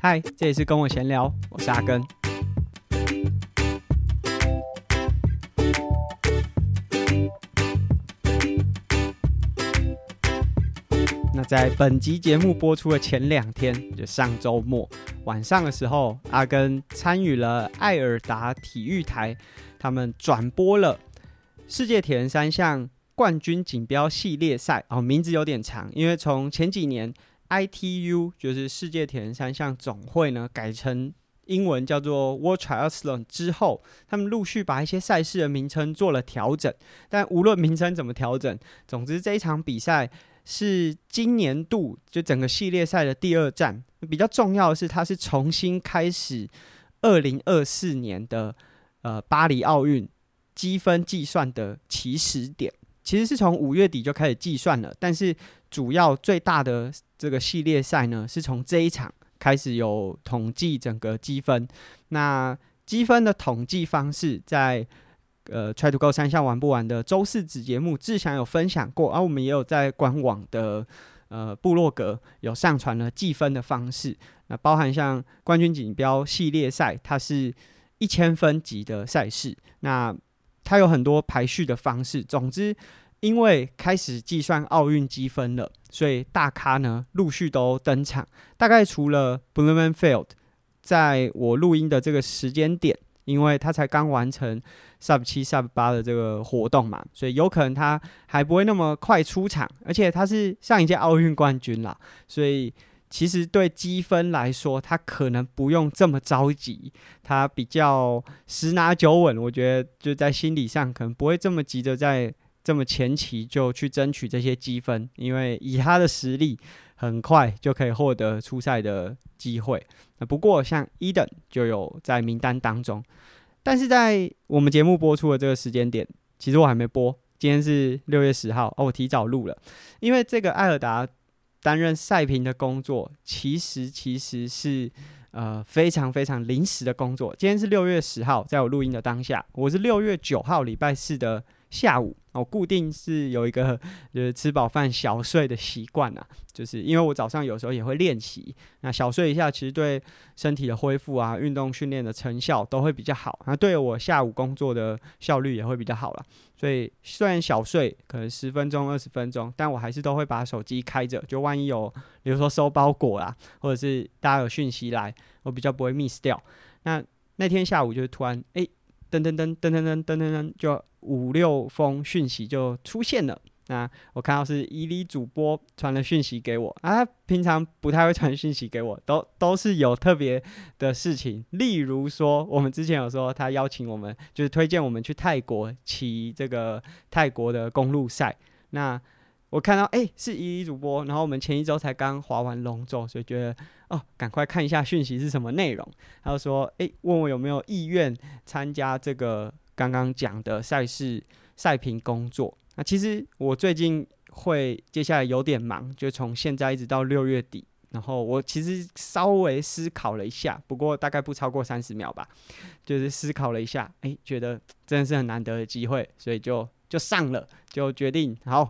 嗨，这里是跟我闲聊，我是阿根。那在本集节目播出的前两天，就上周末晚上的时候，阿根参与了爱尔达体育台，他们转播了世界铁人三项冠军锦标系列赛。哦，名字有点长，因为从前几年。ITU 就是世界铁人三项总会呢，改成英文叫做 World Triathlon 之后，他们陆续把一些赛事的名称做了调整。但无论名称怎么调整，总之这一场比赛是今年度就整个系列赛的第二站。比较重要的是，它是重新开始二零二四年的呃巴黎奥运积分计算的起始点。其实是从五月底就开始计算了，但是主要最大的这个系列赛呢，是从这一场开始有统计整个积分。那积分的统计方式在，呃 Try to Go 三项玩不完的周四子节目志祥有分享过，而、我们也有在官网的呃部落格有上传了计分的方式。那包含像冠军锦标系列赛，它是一千分级的赛事。那它有很多排序的方式。总之，因为开始计算奥运积分了，所以大咖呢陆续都登场。大概除了 Blummenfelt，在我录音的这个时间点，因为他才刚完成 Sub 七 Sub 八的这个活动嘛，所以有可能他还不会那么快出场。而且他是上一届奥运冠军啦，所以。其实对积分来说，他可能不用这么着急，他比较十拿九稳。我觉得就在心理上，可能不会这么急着在这么前期就去争取这些积分，因为以他的实力，很快就可以获得出赛的机会。那不过像 Eden 就有在名单当中，但是在我们节目播出的这个时间点，其实我还没播。今天是六月十号，哦，我提早录了，因为这个艾尔达。担任赛评的工作，其实其实是呃非常非常临时的工作。今天是六月十号，在我录音的当下，我是六月九号礼拜四的下午。我固定是有一个就是吃饱饭小睡的习惯啊，就是因为我早上有时候也会练习，那小睡一下其实对身体的恢复啊、运动训练的成效都会比较好，那对我下午工作的效率也会比较好了。所以虽然小睡可能十分钟、二十分钟，但我还是都会把手机开着，就万一有比如说收包裹啦，或者是大家有讯息来，我比较不会 miss 掉。那那天下午就突然哎。噔噔噔噔噔噔噔噔噔，就五六封讯息就出现了。那我看到是伊犁主播传了讯息给我啊，平常不太会传讯息给我，都都是有特别的事情。例如说，我们之前有说他邀请我们，就是推荐我们去泰国骑这个泰国的公路赛。那我看到哎、是伊犁主播，然后我们前一周才刚划完龙舟，所以觉得哦，赶快看一下讯息是什么内容。他就说哎、问我有没有意愿参加这个刚刚讲的赛事赛评工作。那其实我最近会接下来有点忙，就从现在一直到六月底。然后我其实稍微思考了一下，不过大概不超过三十秒吧，就是思考了一下，哎、觉得真的是很难得的机会，所以就就上了，就决定好。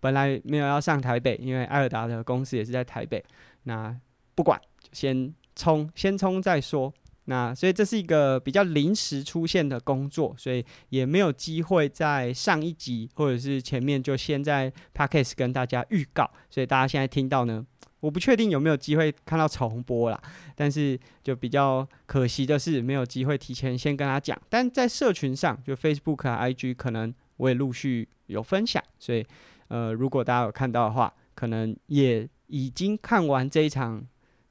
本来没有要上台北，因为艾尔达的公司也是在台北。那不管，先冲，先冲再说。那所以这是一个比较临时出现的工作，所以也没有机会在上一集或者是前面就先在 Podcast 跟大家预告。所以大家现在听到呢，我不确定有没有机会看到重播啦。但是就比较可惜的是，没有机会提前先跟他讲。但在社群上，就 Facebook 啊、IG，可能我也陆续有分享，所以。呃，如果大家有看到的话，可能也已经看完这一场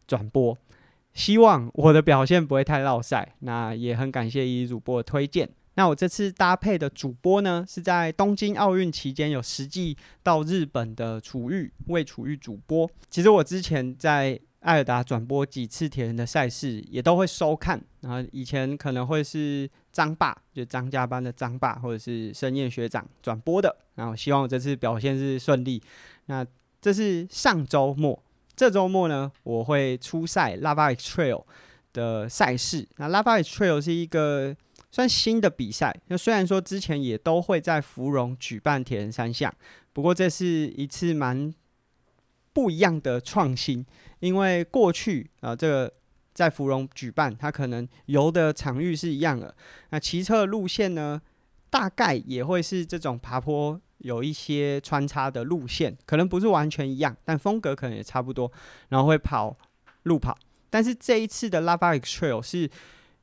转播。希望我的表现不会太落赛。那也很感谢一主播的推荐。那我这次搭配的主播呢，是在东京奥运期间有实际到日本的楚玉，魏楚玉主播。其实我之前在爱尔达转播几次铁人的赛事，也都会收看。然后以前可能会是张爸，就张家班的张爸，或者是申燕学长转播的。然后希望我这次表现是顺利。那这是上周末，这周末呢，我会出赛 Lava X Trail 的赛事。那 Lava X Trail 是一个算新的比赛。那虽然说之前也都会在芙蓉举办铁人三项，不过这是一次蛮不一样的创新。因为过去啊，这个在芙蓉举办，它可能游的场域是一样的。那骑车路线呢，大概也会是这种爬坡有一些穿插的路线，可能不是完全一样，但风格可能也差不多。然后会跑路跑，但是这一次的 Lava X Trail 是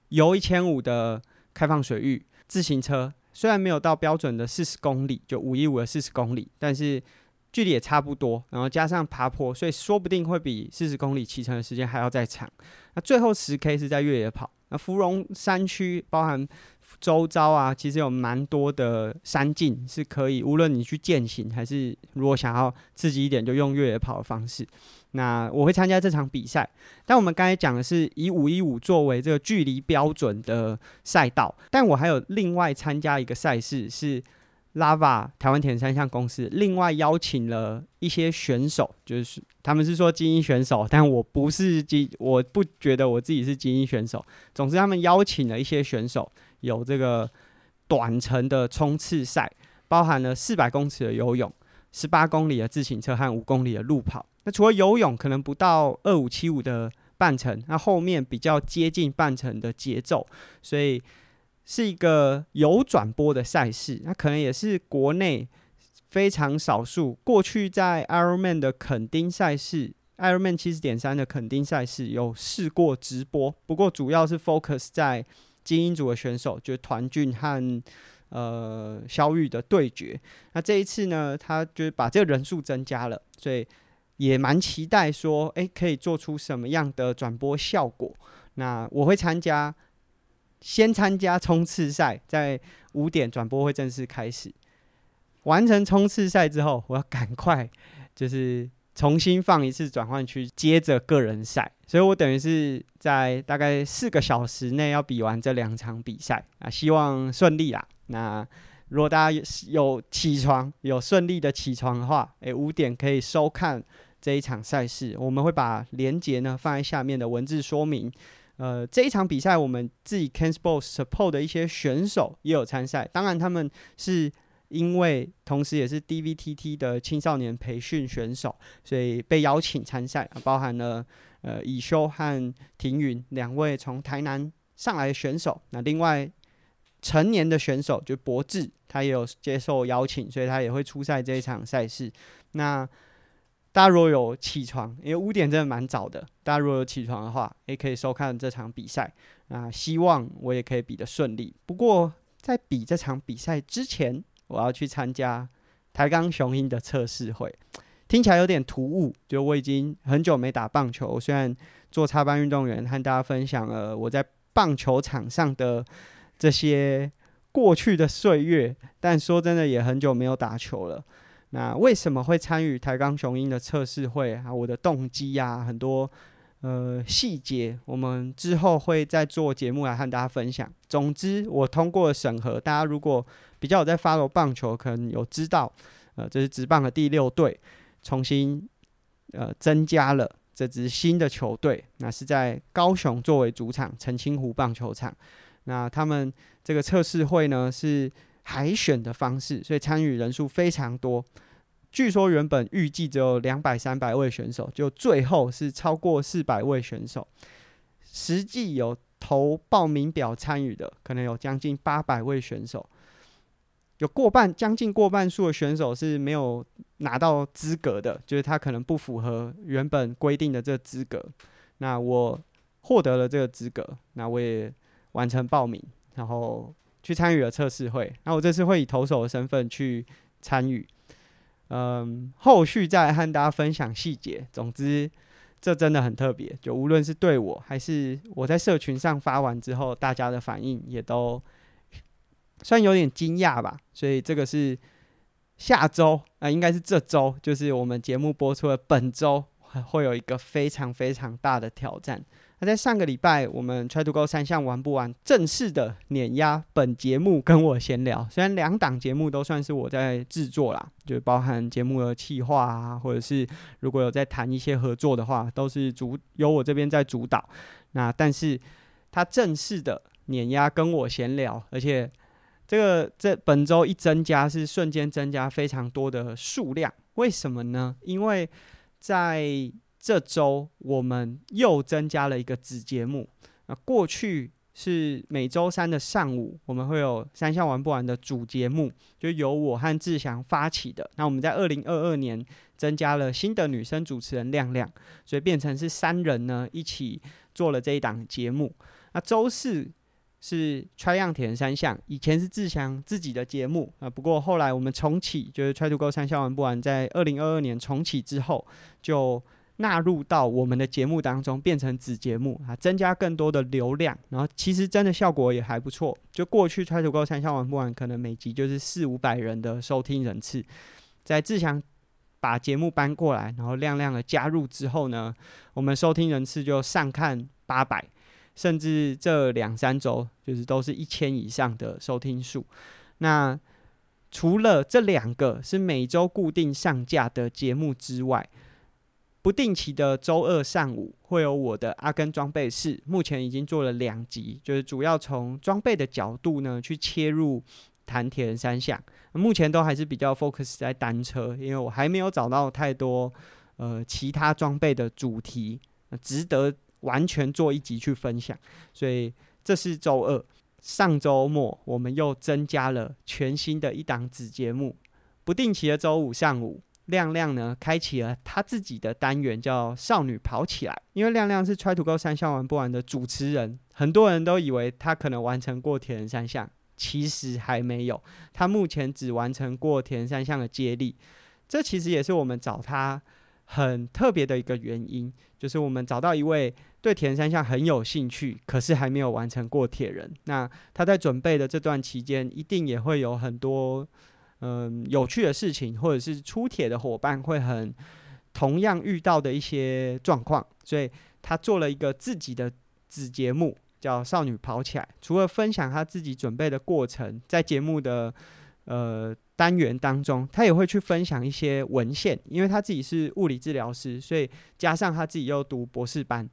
游一千五的开放水域自行车，虽然没有到标准的四十公里，就五一五的四十公里，但是。距离也差不多，然后加上爬坡，所以说不定会比四十公里骑乘的时间还要再长。那最后十 K 是在越野跑。那芙蓉山区包含周遭啊，其实有蛮多的山径是可以，无论你去践行还是如果想要刺激一点，就用越野跑的方式。那我会参加这场比赛，但我们刚才讲的是以五一五作为这个距离标准的赛道，但我还有另外参加一个赛事是。Lava 台湾铁人三项公司另外邀请了一些选手，就是他们是说精英选手，但我不是精，我不觉得我自己是精英选手。总之，他们邀请了一些选手，有这个短程的冲刺赛，包含了四百公尺的游泳、十八公里的自行车和五公里的路跑。那除了游泳，可能不到二五七五的半程，那后面比较接近半程的节奏，所以。是一个有转播的赛事，那可能也是国内非常少数。过去在 Ironman 的垦丁赛事，Ironman 七十点三的垦丁赛事有试过直播，不过主要是 focus 在精英组的选手，就是团俊和呃萧昱的对决。那这一次呢，他就是把这个人数增加了，所以也蛮期待说，诶、可以做出什么样的转播效果。那我会参加。先参加冲刺赛，在五点转播会正式开始。完成冲刺赛之后，我要赶快就是重新放一次转换区，接着个人赛。所以我等于是在大概四个小时内要比完这两场比赛啊，希望顺利啦。那如果大家有起床，有顺利的起床的话，诶，五点可以收看这一场赛事。我们会把连结呢放在下面的文字说明。呃，这一场比赛，我们自己 CANSPORT support 的一些选手也有参赛。当然，他们是因为同时也是 DVTT 的青少年培训选手，所以被邀请参赛。包含了呃以修和庭云两位从台南上来的选手。那另外成年的选手就博智，他也有接受邀请，所以他也会出赛这一场赛事。那大家如果有起床，因为五点真的蛮早的。大家如果有起床的话，也可以收看这场比赛。那希望我也可以比得顺利。不过在比这场比赛之前，我要去参加台钢雄鹰的测试会，听起来有点突兀。就我已经很久没打棒球，虽然做插班运动员，和大家分享了我在棒球场上的这些过去的岁月，但说真的，也很久没有打球了。那为什么会参与台钢雄鹰的测试会啊？我的动机呀、很多呃细节，我们之后会再做节目来和大家分享。总之，我通过审核。大家如果比较有在 follow 棒球，可能有知道，呃，这是职棒的第六队，重新呃增加了这支新的球队。那是在高雄作为主场，澄清湖棒球场。那他们这个测试会呢是。海选的方式，所以参与人数非常多。据说原本预计只有两百、三百位选手，就最后是超过四百位选手。实际有投报名表参与的，可能有将近八百位选手。有过半，将近过半数的选手是没有拿到资格的，就是他可能不符合原本规定的这个资格。那我获得了这个资格，那我也完成报名，然后。去参与了测试会，那我这次会以投手的身份去参与，嗯，后续再和大家分享细节。总之，这真的很特别，就无论是对我还是我在社群上发完之后，大家的反应也都算有点惊讶吧。所以这个是下周啊，应该是这周，就是我们节目播出的本周，会有一个非常非常大的挑战。那在上个礼拜，我们 Try to Go 三项玩不玩，正式的碾压本节目跟我闲聊。虽然两档节目都算是我在制作啦，就包含节目的企划啊，或者是如果有在谈一些合作的话，都是主由我这边在主导。那但是他正式的碾压跟我闲聊，而且这个这本周一增加是瞬间增加非常多的数量。为什么呢？因为在这周我们又增加了一个子节目。那过去是每周三的上午，我们会有三项玩不完的主节目，就由我和志祥发起的。那我们在二零二二年增加了新的女生主持人亮亮，所以变成是三人呢一起做了这一档节目。那周四是 Try 样铁人三项，以前是志祥自己的节目啊，不过后来我们重启，就是 Try to Go 三项玩不完，在二零二二年重启之后就。纳入到我们的节目当中，变成子节目啊，增加更多的流量，然后其实真的效果也还不错。就过去 Try to Go 三项玩不完，可能每集就是四五百人的收听人次，在志强把节目搬过来，然后亮亮的加入之后呢，我们收听人次就上看八百，甚至这两三周就是都是一千以上的收听数。那除了这两个是每周固定上架的节目之外，不定期的周二上午会有我的阿根装备室，目前已经做了两集，就是主要从装备的角度呢去切入谈铁人三项。目前都还是比较 focus 在单车，因为我还没有找到太多呃其他装备的主题值得完全做一集去分享，所以这是周二。上周末我们又增加了全新的一档子节目，不定期的周五上午。亮亮呢，开启了他自己的单元，叫“少女跑起来”。因为亮亮是 Try to Go 三项玩不完的主持人，很多人都以为他可能完成过铁人三项，其实还没有。他目前只完成过铁人三项的接力。这其实也是我们找他很特别的一个原因，就是我们找到一位对铁人三项很有兴趣，可是还没有完成过铁人。那他在准备的这段期间，一定也会有很多。嗯，有趣的事情，或者是出铁的伙伴会很同样遇到的一些状况，所以他做了一个自己的子节目，叫《少女跑起来》。除了分享他自己准备的过程，在节目的呃单元当中，他也会去分享一些文献，因为他自己是物理治疗师，所以加上他自己又读博士班，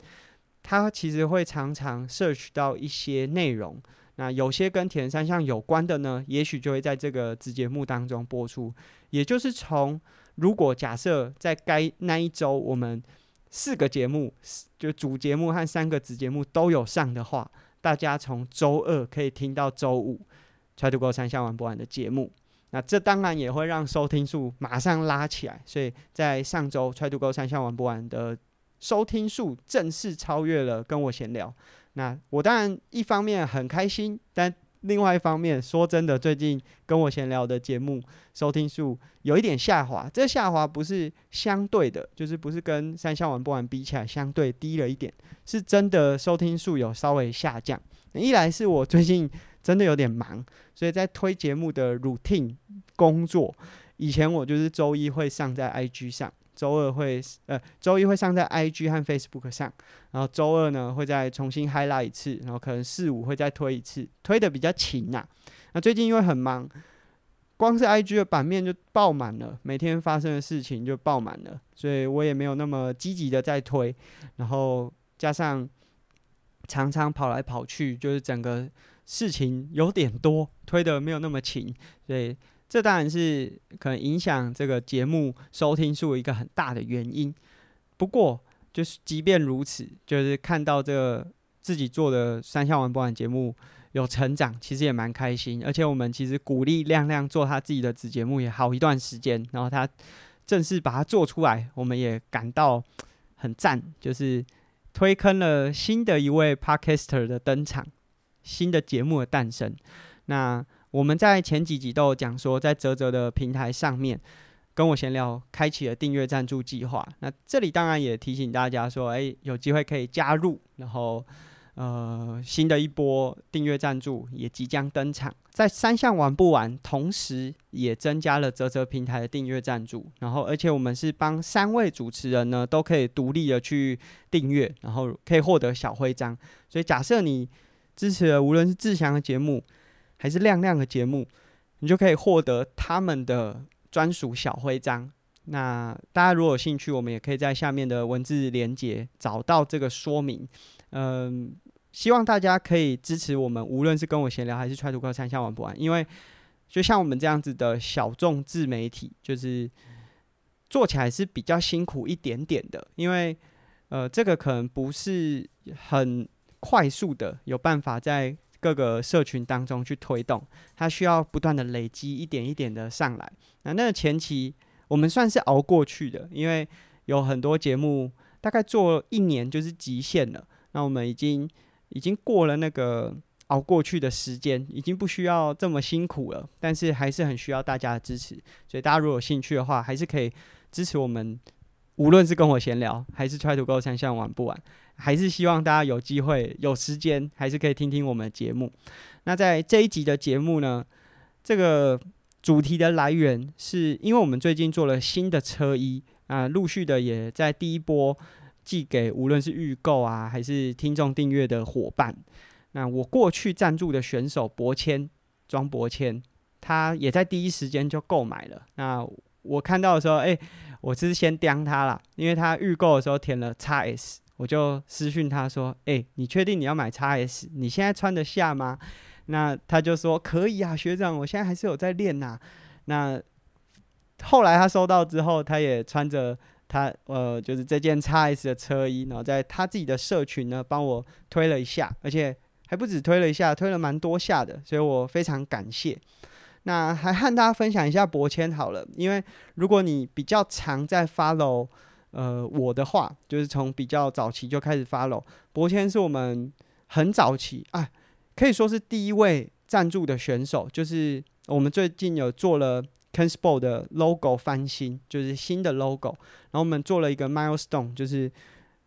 他其实会常常 search 到一些内容。那有些跟铁人三项有关的呢，也许就会在这个子节目当中播出。也就是从如果假设在该那一周我们四个节目，就主节目和三个子节目都有上的话，大家从周二可以听到周五 Try to Go 三项玩不完的节目。那这当然也会让收听数马上拉起来。所以在上周 Try to Go 三项玩不完的收听数正式超越了跟我闲聊。那我当然一方面很开心，但另外一方面说真的，最近跟我闲聊的节目收听数有一点下滑。这下滑不是相对的，就是不是跟三项玩不完比起来相对低了一点，是真的收听数有稍微下降。一来是我最近真的有点忙，所以在推节目的 routine 工作，以前我就是周一会上在 IG 上。周二会呃，周一会上在 IG 和 Facebook 上，然后周二呢会再重新 highlight 一次，然后可能四五会再推一次，推的比较勤呐、啊。那最近因为很忙，光是 IG 的版面就爆满了，每天发生的事情就爆满了，所以我也没有那么积极的在推，然后加上常常跑来跑去，就是整个事情有点多，推的没有那么勤，所以。这当然是可能影响这个节目收听数一个很大的原因。不过，就是即便如此，就是看到这个自己做的三项玩不完节目有成长，其实也蛮开心。而且我们其实鼓励亮亮做他自己的子节目也好一段时间，然后他正式把它做出来，我们也感到很赞，就是推坑了新的一位 Podcaster 的登场，新的节目的诞生。那。我们在前几集都有讲说，在泽泽的平台上面跟我闲聊，开启了订阅赞助计划。那这里当然也提醒大家说，诶，有机会可以加入。然后，呃，新的一波订阅赞助也即将登场。在三项玩不完，同时也增加了泽泽平台的订阅赞助。然后，而且我们是帮三位主持人呢，都可以独立的去订阅，然后可以获得小徽章。所以，假设你支持了无论是志祥的节目，还是亮亮的节目，你就可以获得他们的专属小徽章。那大家如果有兴趣，我们也可以在下面的文字连接找到这个说明。嗯，希望大家可以支持我们，无论是跟我闲聊，还是 Try to Go 三项玩不完。因为就像我们这样子的小众自媒体，就是做起来是比较辛苦一点点的，因为呃，这个可能不是很快速的有办法在各个社群当中去推动，它需要不断的累积一点一点的上来。那那个前期我们算是熬过去的，因为有很多节目大概做一年就是极限了。那我们已经已经过了那个熬过去的时间，已经不需要这么辛苦了。但是还是很需要大家的支持，所以大家如果有兴趣的话，还是可以支持我们。无论是跟我闲聊，还是 Try to go 三项玩不玩，还是希望大家有机会、有时间，还是可以听听我们的节目。那在这一集的节目呢，这个主题的来源是因为我们最近做了新的车衣啊，陆续的也在第一波寄给无论是预购啊，还是听众订阅的伙伴。那我过去赞助的选手博谦庄博谦，他也在第一时间就购买了。那我看到的时候，哎、欸。我是先刁他啦，因为他预购的时候填了 XS，我就私讯他说：“哎、你确定你要买 XS？你现在穿得下吗？”那他就说：“可以啊，学长，我现在还是有在练呐。”那后来他收到之后，他也穿着他呃，就是这件 XS 的车衣，然后在他自己的社群呢帮我推了一下，而且还不止推了一下，推了蛮多下的，所以我非常感谢。那还和大家分享一下博签好了，因为如果你比较常在 follow 呃我的话，就是从比较早期就开始 follow 博谦，是我们很早期啊，可以说是第一位赞助的选手，就是我们最近有做了 KenSport 的 logo 翻新，就是新的 logo，然后我们做了一个 milestone，就是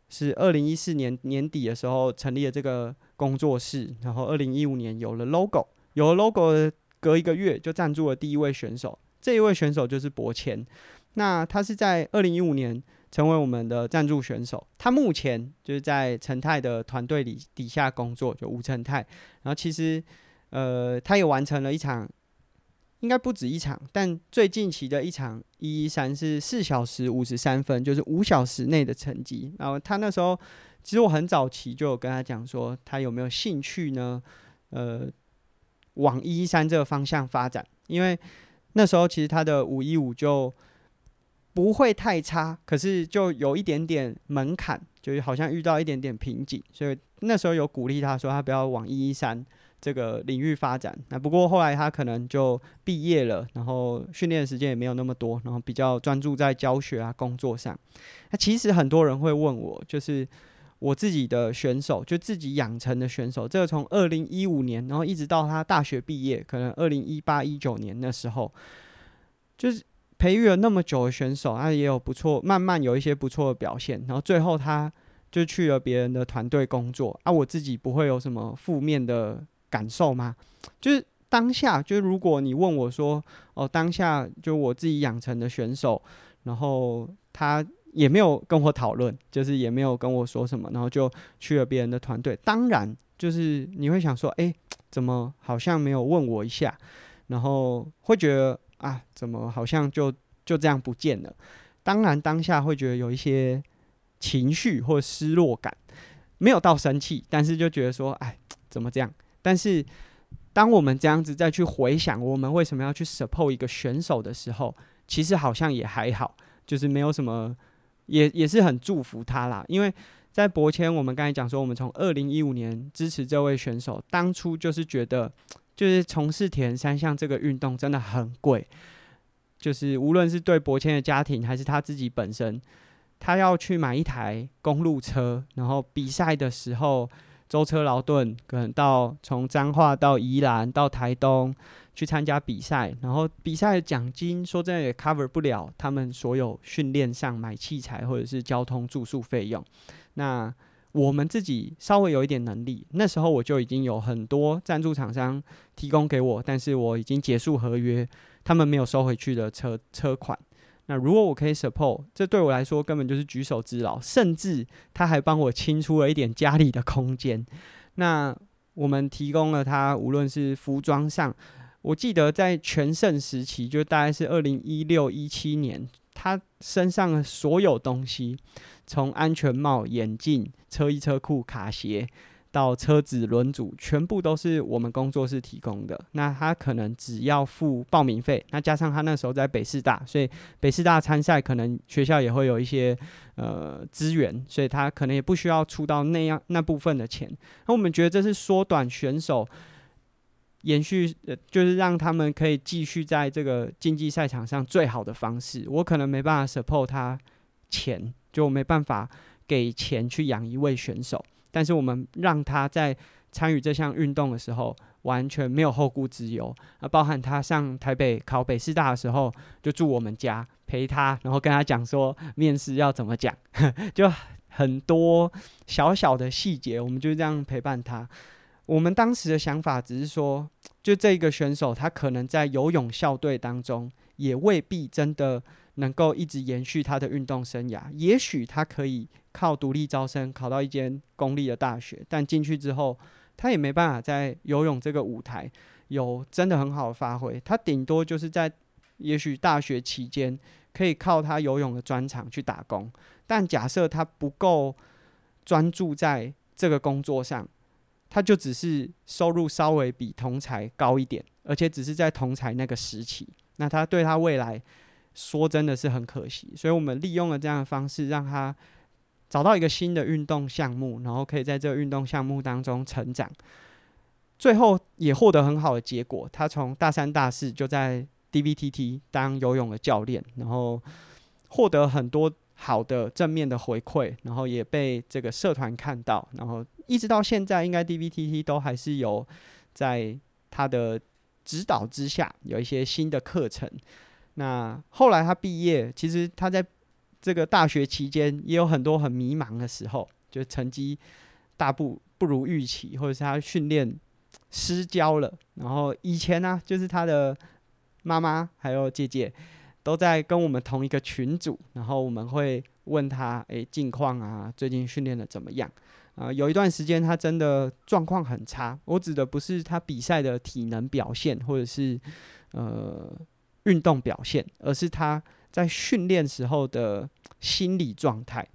是二零一四年年底的时候成立了这个工作室，然后二零一五年有了 logo，有了 logo。隔一个月就赞助了第一位选手，这一位选手就是博谦。那他是在二零一五年成为我们的赞助选手。他目前就是在陈泰的团队里底下工作，就吴陈泰。然后其实，呃，他也完成了一场，应该不止一场，但最近期的一场一一三是四小时五十三分，就是五小时内的成绩。然后他那时候，其实我很早期就有跟他讲说，他有没有兴趣呢？呃。往一一三这个方向发展，因为那时候其实他的五一五就不会太差，可是就有一点点门槛，就是好像遇到一点点瓶颈，所以那时候有鼓励他说他不要往一一三这个领域发展。那不过后来他可能就毕业了，然后训练的时间也没有那么多，然后比较专注在教学啊工作上。那其实很多人会问我，就是。我自己的选手，就自己养成的选手，这个从二零一五年，然后一直到他大学毕业，可能二零一八一九年那时候，就是培育了那么久的选手，他也有不错，慢慢有一些不错的表现，然后最后他就去了别人的团队工作。啊，我自己不会有什么负面的感受吗？就是当下，就是如果你问我说，哦，当下就我自己养成的选手，然后他。也没有跟我讨论，就是也没有跟我说什么，然后就去了别人的团队。当然，就是你会想说，哎，怎么好像没有问我一下？然后会觉得啊，怎么好像就就这样不见了？当然，当下会觉得有一些情绪或失落感，没有到生气，但是就觉得说，哎，怎么这样？但是当我们这样子再去回想，我们为什么要去 support 一个选手的时候，其实好像也还好，就是没有什么。也也是很祝福他啦，因为在博谦，我们刚才讲说，我们从二零一五年支持这位选手，当初就是觉得，就是从事铁人三项这个运动真的很贵，就是无论是对博谦的家庭，还是他自己本身，他要去买一台公路车，然后比赛的时候舟车劳顿，可能到从彰化到宜兰到台东。去参加比赛，然后比赛的奖金说真的也 cover 不了他们所有训练上买器材或者是交通住宿费用。那我们自己稍微有一点能力，那时候我就已经有很多赞助厂商提供给我，但是我已经结束合约，他们没有收回去的车车款。那如果我可以 support，这对我来说根本就是举手之劳，甚至他还帮我清出了一点家里的空间。那我们提供了他，无论是服装上。我记得在全盛时期，就大概是二零一六一七年，他身上的所有东西，从安全帽、眼镜、车衣车裤、卡鞋，到车子轮组，全部都是我们工作室提供的。那他可能只要付报名费，那加上他那时候在北师大，所以北师大参赛可能学校也会有一些呃资源，所以他可能也不需要出到那样那部分的钱。那我们觉得这是缩短选手延续，呃，就是让他们可以继续在这个竞技赛场上最好的方式。我可能没办法 support 他钱，就没办法。给钱去养一位选手，但是我们让他在参与这项运动的时候，完全没有后顾之忧啊！包含他上台北考北师大的时候，就住我们家陪他，然后跟他讲说面试要怎么讲，就很多小小的细节，我们就这样陪伴他。我们当时的想法只是说，就这个选手，他可能在游泳校队当中，也未必真的能够一直延续他的运动生涯，也许他可以。靠独立招生考到一间公立的大学，但进去之后，他也没办法在游泳这个舞台有真的很好的发挥。他顶多就是在也许大学期间可以靠他游泳的专长去打工。但假设他不够专注在这个工作上，他就只是收入稍微比同才高一点，而且只是在同才那个时期，那他对他未来说真的是很可惜。所以我们利用了这样的方式让他。找到一个新的运动项目，然后可以在这个运动项目当中成长，最后也获得很好的结果。他从大三、大四就在 DVTT 当游泳的教练，然后获得很多好的正面的回馈，然后也被这个社团看到，然后一直到现在，应该 DVTT 都还是有在他的指导之下有一些新的课程。那后来他毕业，其实他在。这个大学期间也有很多很迷茫的时候，就成绩大不不如预期，或者是他训练失焦了。然后以前呢、就是他的妈妈还有姐姐都在跟我们同一个群组，然后我们会问他，诶，近况啊，最近训练的怎么样？啊、有一段时间他真的状况很差。我指的不是他比赛的体能表现，或者是呃运动表现，而是他。在训练时候的心理状态，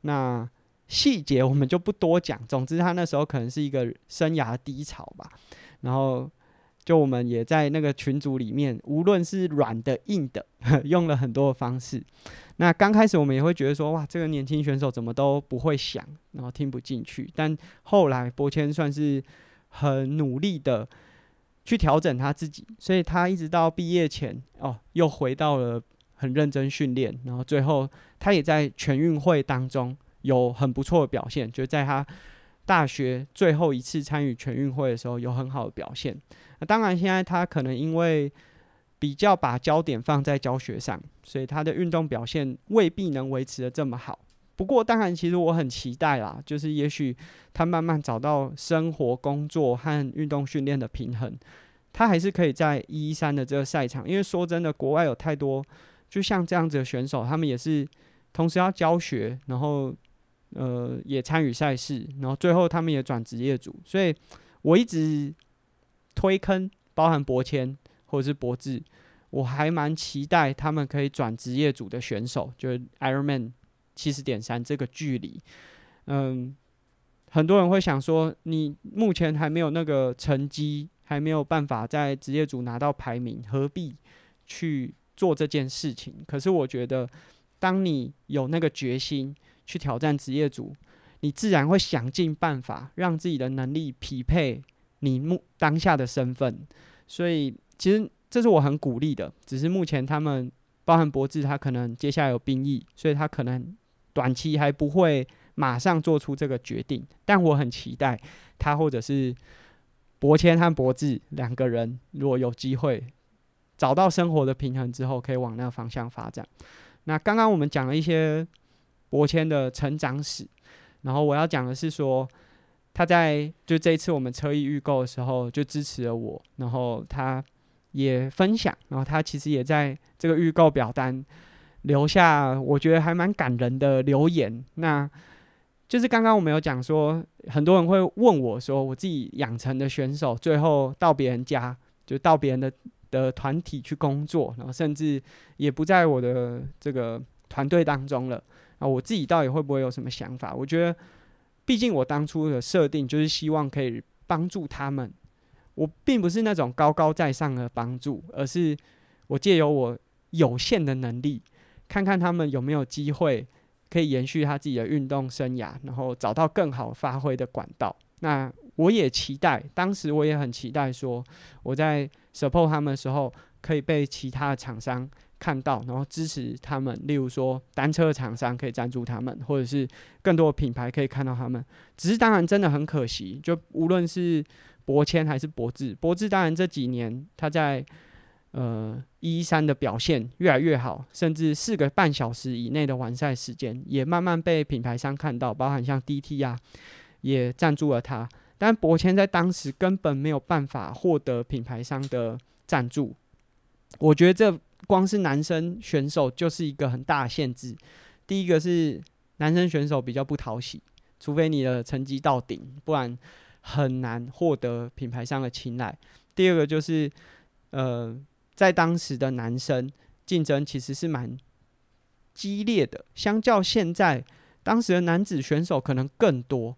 那细节我们就不多讲。总之，他那时候可能是一个生涯低潮吧。然后，就我们也在那个群组里面，无论是软的、硬的，用了很多的方式。那刚开始我们也会觉得说，哇，这个年轻选手怎么都不会想，然后听不进去。但后来，博谦算是很努力的去调整他自己，所以他一直到毕业前，哦，又回到了。很认真训练，然后最后他也在全运会当中有很不错的表现，就在他大学最后一次参与全运会的时候有很好的表现。那当然，现在他可能因为比较把焦点放在教学上，所以他的运动表现未必能维持得这么好。不过，当然，其实我很期待啦，就是也许他慢慢找到生活、工作和运动训练的平衡，他还是可以在一一三的这个赛场。因为说真的，国外有太多。就像这样子的选手，他们也是同时要教学，然后呃也参与赛事，然后最后他们也转职业组。所以我一直推坑，包含博谦或者是博智，我还蛮期待他们可以转职业组的选手，就是 Ironman 七十点三这个距离。嗯，很多人会想说，你目前还没有那个成绩，还没有办法在职业组拿到排名，何必去？做这件事情，可是我觉得，当你有那个决心去挑战职业组，你自然会想尽办法让自己的能力匹配你目当下的身份。所以，其实这是我很鼓励的。只是目前他们，包含博智，他可能接下来有兵役，所以他可能短期还不会马上做出这个决定。但我很期待他，或者是博谦和博智两个人，如果有机会。找到生活的平衡之后，可以往那个方向发展。那刚刚我们讲了一些博谦的成长史，然后我要讲的是说，他在就这一次我们车艺预购的时候就支持了我，然后他也分享，然后他其实也在这个预购表单留下我觉得还蛮感人的留言。那就是刚刚我们有讲说，很多人会问我说，我自己养成的选手最后到别人家，就到别人的。的团体去工作，然后甚至也不在我的这个团队当中了。啊，我自己到底会不会有什么想法？我觉得毕竟我当初的设定就是希望可以帮助他们，我并不是那种高高在上的帮助，而是我借由我有限的能力，看看他们有没有机会可以延续他自己的运动生涯，然后找到更好发挥的管道。那我也期待，当时我也很期待说，我在 support 他们的时候，可以被其他的厂商看到，然后支持他们。例如说，单车厂商可以赞助他们，或者是更多的品牌可以看到他们。只是当然真的很可惜，就无论是博谦还是博智，博智当然这几年他在呃一三的表现越来越好，甚至四个半小时以内的完赛时间也慢慢被品牌商看到，包含像 DT 啊也赞助了他。但博谦在当时根本没有办法获得品牌商的赞助。我觉得这光是男生选手就是一个很大的限制。第一个是男生选手比较不讨喜，除非你的成绩到顶，不然很难获得品牌商的青睐。第二个就是，呃，在当时的男生竞争其实是蛮激烈的，相较现在，当时的男子选手可能更多。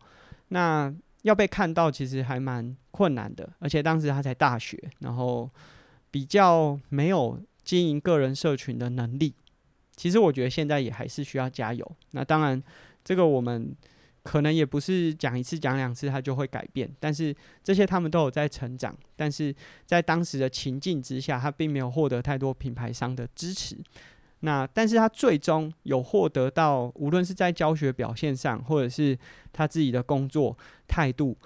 那要被看到其实还蛮困难的，而且当时他才大学，然后。比较没有经营个人社群的能力，其实我觉得现在也还是需要加油。那当然，这个我们可能也不是讲一次讲两次他就会改变，但是这些他们都有在成长。但是在当时的情境之下，他并没有获得太多品牌商的支持。那但是他最终有获得到，无论是在教学表现上，或者是他自己的工作态度。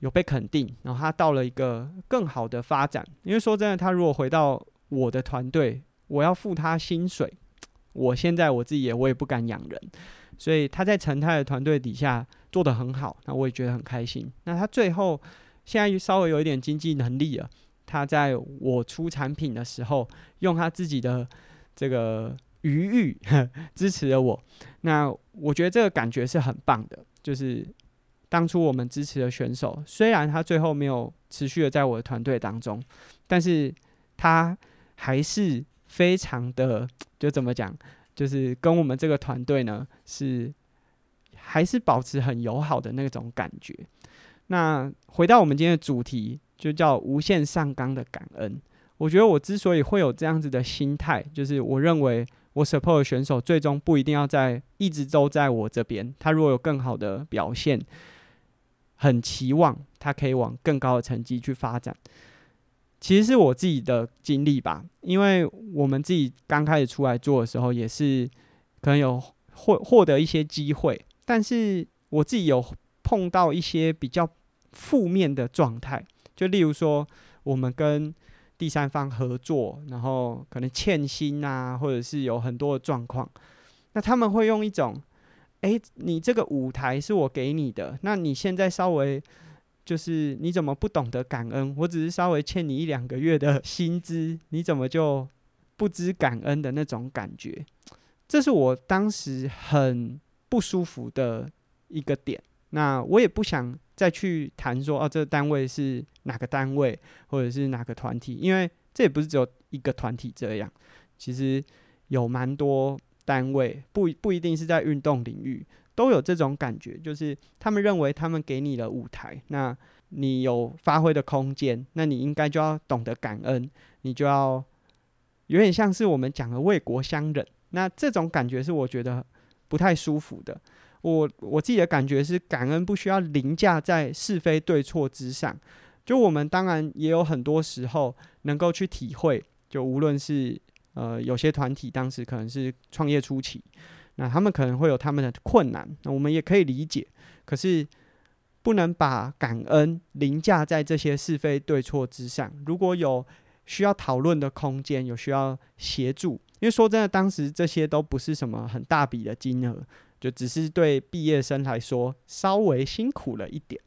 有被肯定，然后他到了一个更好的发展。因为说真的，他如果回到我的团队，我要付他薪水，我现在我自己也我也不敢养人，所以他在陈泰的团队底下做得很好，那我也觉得很开心。那他最后现在稍微有一点经济能力了，他在我出产品的时候，用他自己的这个余裕支持了我，那我觉得这个感觉是很棒的，就是。当初我们支持的选手，虽然他最后没有持续的在我的团队当中，但是他还是非常的，就怎么讲，就是跟我们这个团队呢，是还是保持很友好的那种感觉。那回到我们今天的主题，就叫无限上纲的感恩。我觉得我之所以会有这样子的心态，就是我认为我 support 的选手最终不一定要在一直都在我这边，他如果有更好的表现。很期望他可以往更高的成绩去发展。其实是我自己的经历吧，因为我们自己刚开始出来做的时候，也是可能有获获得一些机会，但是我自己有碰到一些比较负面的状态，就例如说我们跟第三方合作，然后可能欠薪啊，或者是有很多的状况，那他们会用一种。诶，你这个舞台是我给你的，那你现在稍微就是你怎么不懂得感恩？我只是稍微欠你一两个月的薪资，你怎么就不知感恩的那种感觉？这是我当时很不舒服的一个点。那我也不想再去谈说哦，这个单位是哪个单位，或者是哪个团体，因为这也不是只有一个团体这样，其实有蛮多。单位不不一定是在运动领域，都有这种感觉，就是他们认为他们给你了舞台，那你有发挥的空间，那你应该就要懂得感恩，你就要有点像是我们讲的为国相忍。那这种感觉是我觉得不太舒服的。我我自己的感觉是，感恩不需要凌驾在是非对错之上。就我们当然也有很多时候能够去体会，就无论是。呃，有些团体当时可能是创业初期，那他们可能会有他们的困难，那我们也可以理解。可是不能把感恩凌驾在这些是非对错之上。如果有需要讨论的空间，有需要协助，因为说真的，当时这些都不是什么很大笔的金额，就只是对毕业生来说稍微辛苦了一点。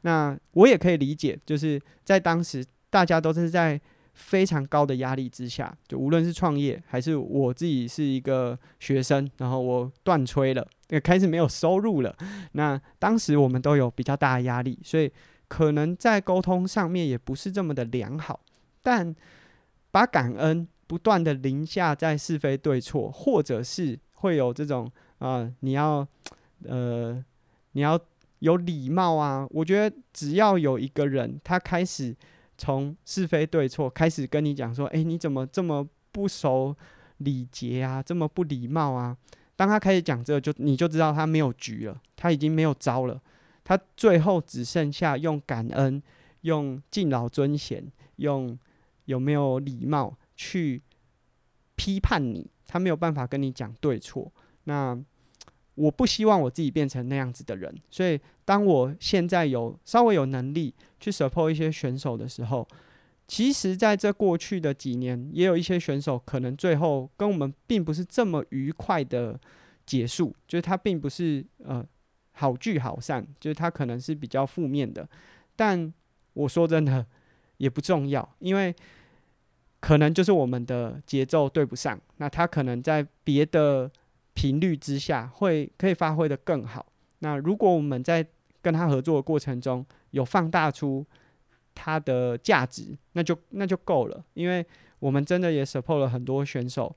那我也可以理解，就是在当时大家都是在。非常高的压力之下，就无论是创业还是我自己是一个学生，然后我断炊了，也开始没有收入了。那当时我们都有比较大的压力，所以可能在沟通上面也不是这么的良好。但把感恩不断的凌驾在是非对错，或者是会有这种啊、你要呃，你要有礼貌啊。我觉得只要有一个人，他开始从是非对错开始跟你讲说，诶，你怎么这么不守礼节啊，这么不礼貌啊？当他开始讲这个，就你就知道他没有局了，他已经没有招了，他最后只剩下用感恩、用敬老尊贤、用有没有礼貌去批判你，他没有办法跟你讲对错。那我不希望我自己变成那样子的人，所以当我现在有稍微有能力去 support 一些选手的时候，其实在这过去的几年，也有一些选手可能最后跟我们并不是这么愉快的结束，就是他并不是呃好聚好散，就是他可能是比较负面的。但我说真的也不重要，因为可能就是我们的节奏对不上，那他可能在别的。频率之下会可以发挥得更好。那如果我们在跟他合作的过程中有放大出他的价值，那就那就够了。因为我们真的也 support 了很多选手，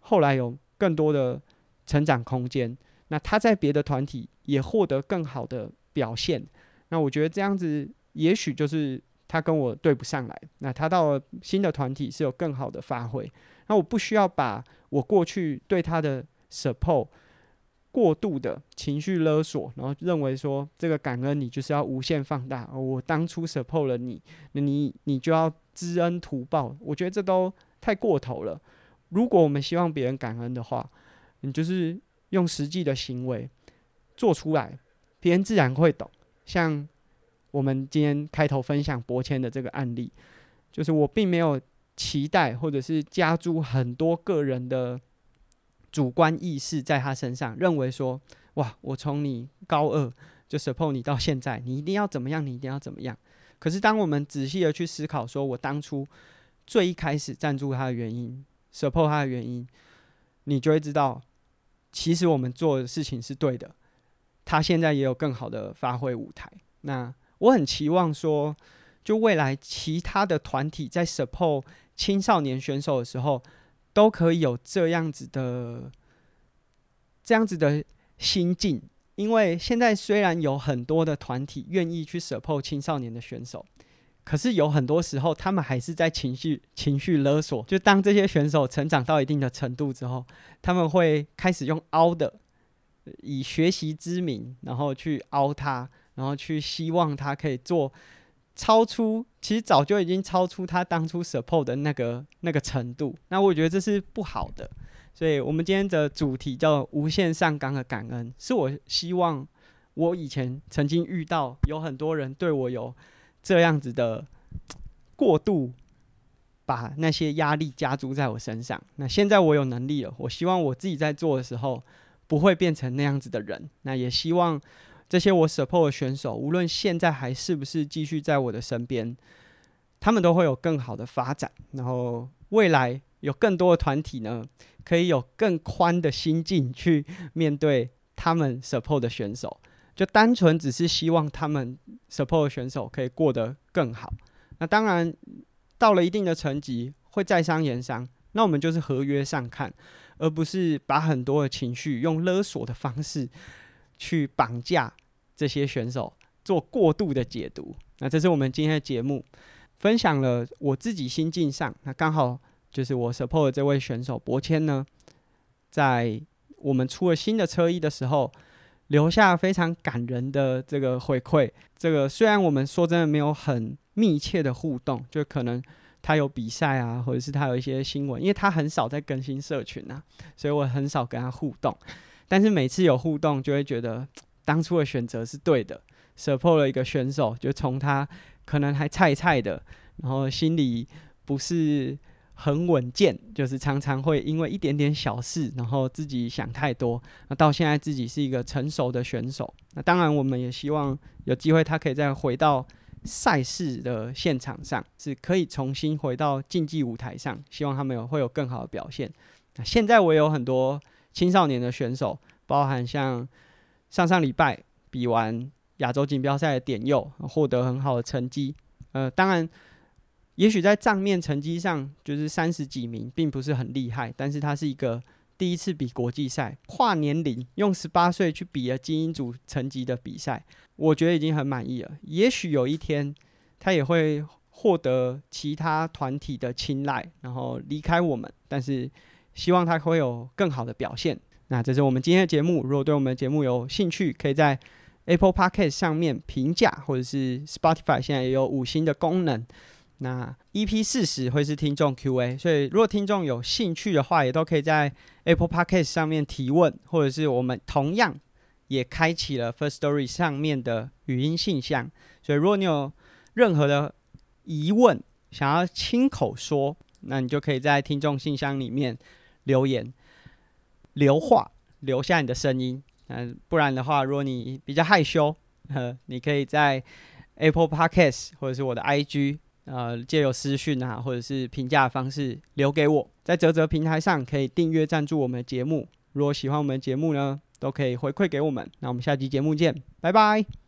后来有更多的成长空间。那他在别的团体也获得更好的表现。那我觉得这样子也许就是他跟我对不上来。那他到了新的团体是有更好的发挥。那我不需要把我过去对他的 support 过度的情绪勒索，然后认为说这个感恩你就是要无限放大。我当初 support 了你，那你你就要知恩图报。我觉得这都太过头了。如果我们希望别人感恩的话，你就是用实际的行为做出来，别人自然会懂。像我们今天开头分享博谦的这个案例，就是我并没有期待或者是加诸很多个人的。主观意识在他身上，认为说，哇，我从你高二就 support 你到现在，你一定要怎么样，你一定要怎么样。可是当我们仔细的去思考，说我当初最一开始赞助他的原因，support 他的原因，你就会知道，其实我们做的事情是对的。他现在也有更好的发挥舞台。那我很期望说，就未来其他的团体在 support 青少年选手的时候。都可以有这样子的、这样子的心境，因为现在虽然有很多的团体愿意去 support 青少年的选手，可是有很多时候他们还是在情绪、情绪勒索。就当这些选手成长到一定的程度之后，他们会开始用凹的，以学习之名，然后去凹他，然后去希望他可以做。超出，其实早就已经超出他当初 support 的那个那个程度，那我觉得这是不好的。所以，我们今天的主题叫“无限上纲的感恩”，是我希望我以前曾经遇到有很多人对我有这样子的过度，把那些压力加诸在我身上。那现在我有能力了，我希望我自己在做的时候不会变成那样子的人。那也希望。这些我 support 的选手，无论现在还是不是继续在我的身边，他们都会有更好的发展。然后未来有更多的团体呢，可以有更宽的心境去面对他们 support 的选手，就单纯只是希望他们 support 的选手可以过得更好。那当然到了一定的层级会在商言商，那我们就是合约上看，而不是把很多的情绪用勒索的方式去绑架。这些选手做过度的解读，那这是我们今天的节目，分享了我自己心境上，那刚好就是我 support 的这位选手博谦呢，在我们出了新的车衣的时候，留下非常感人的这个回馈。这个虽然我们说真的没有很密切的互动，就可能他有比赛啊，或者是他有一些新闻，因为他很少在更新社群啊，所以我很少跟他互动。但是每次有互动，就会觉得。当初的选择是对的，support 了一个选手，就从他可能还菜菜的，然后心里不是很稳健，就是常常会因为一点点小事，然后自己想太多。那到现在自己是一个成熟的选手，那当然我们也希望有机会他可以再回到赛事的现场上，是可以重新回到竞技舞台上，希望他们有会有更好的表现。那现在我有很多青少年的选手，包含像。上上礼拜比完亚洲锦标赛的点右，获得很好的成绩。呃，当然，也许在账面成绩上就是三十几名，并不是很厉害，但是他是一个第一次比国际赛，跨年龄用十八岁去比了精英组成绩的比赛，我觉得已经很满意了。也许有一天他也会获得其他团体的青睐，然后离开我们，但是希望他会有更好的表现。那这是我们今天的节目。如果对我们的节目有兴趣，可以在 Apple Podcast 上面评价，或者是 Spotify 现在也有五星的功能。那 EP 四十会是听众 Q&A，所以如果听众有兴趣的话，也都可以在 Apple Podcast 上面提问，或者是我们同样也开启了 First Story 上面的语音信箱。所以如果你有任何的疑问，想要亲口说，那你就可以在听众信箱里面留言、留话，留下你的声音。嗯，不然的话，如果你比较害羞，呃，你可以在 Apple Podcast 或者是我的 IG。呃，借由私讯啊，或者是评价方式留给我，在泽泽平台上可以订阅赞助我们的节目。如果喜欢我们的节目呢，都可以回馈给我们。那我们下期节目见，拜拜。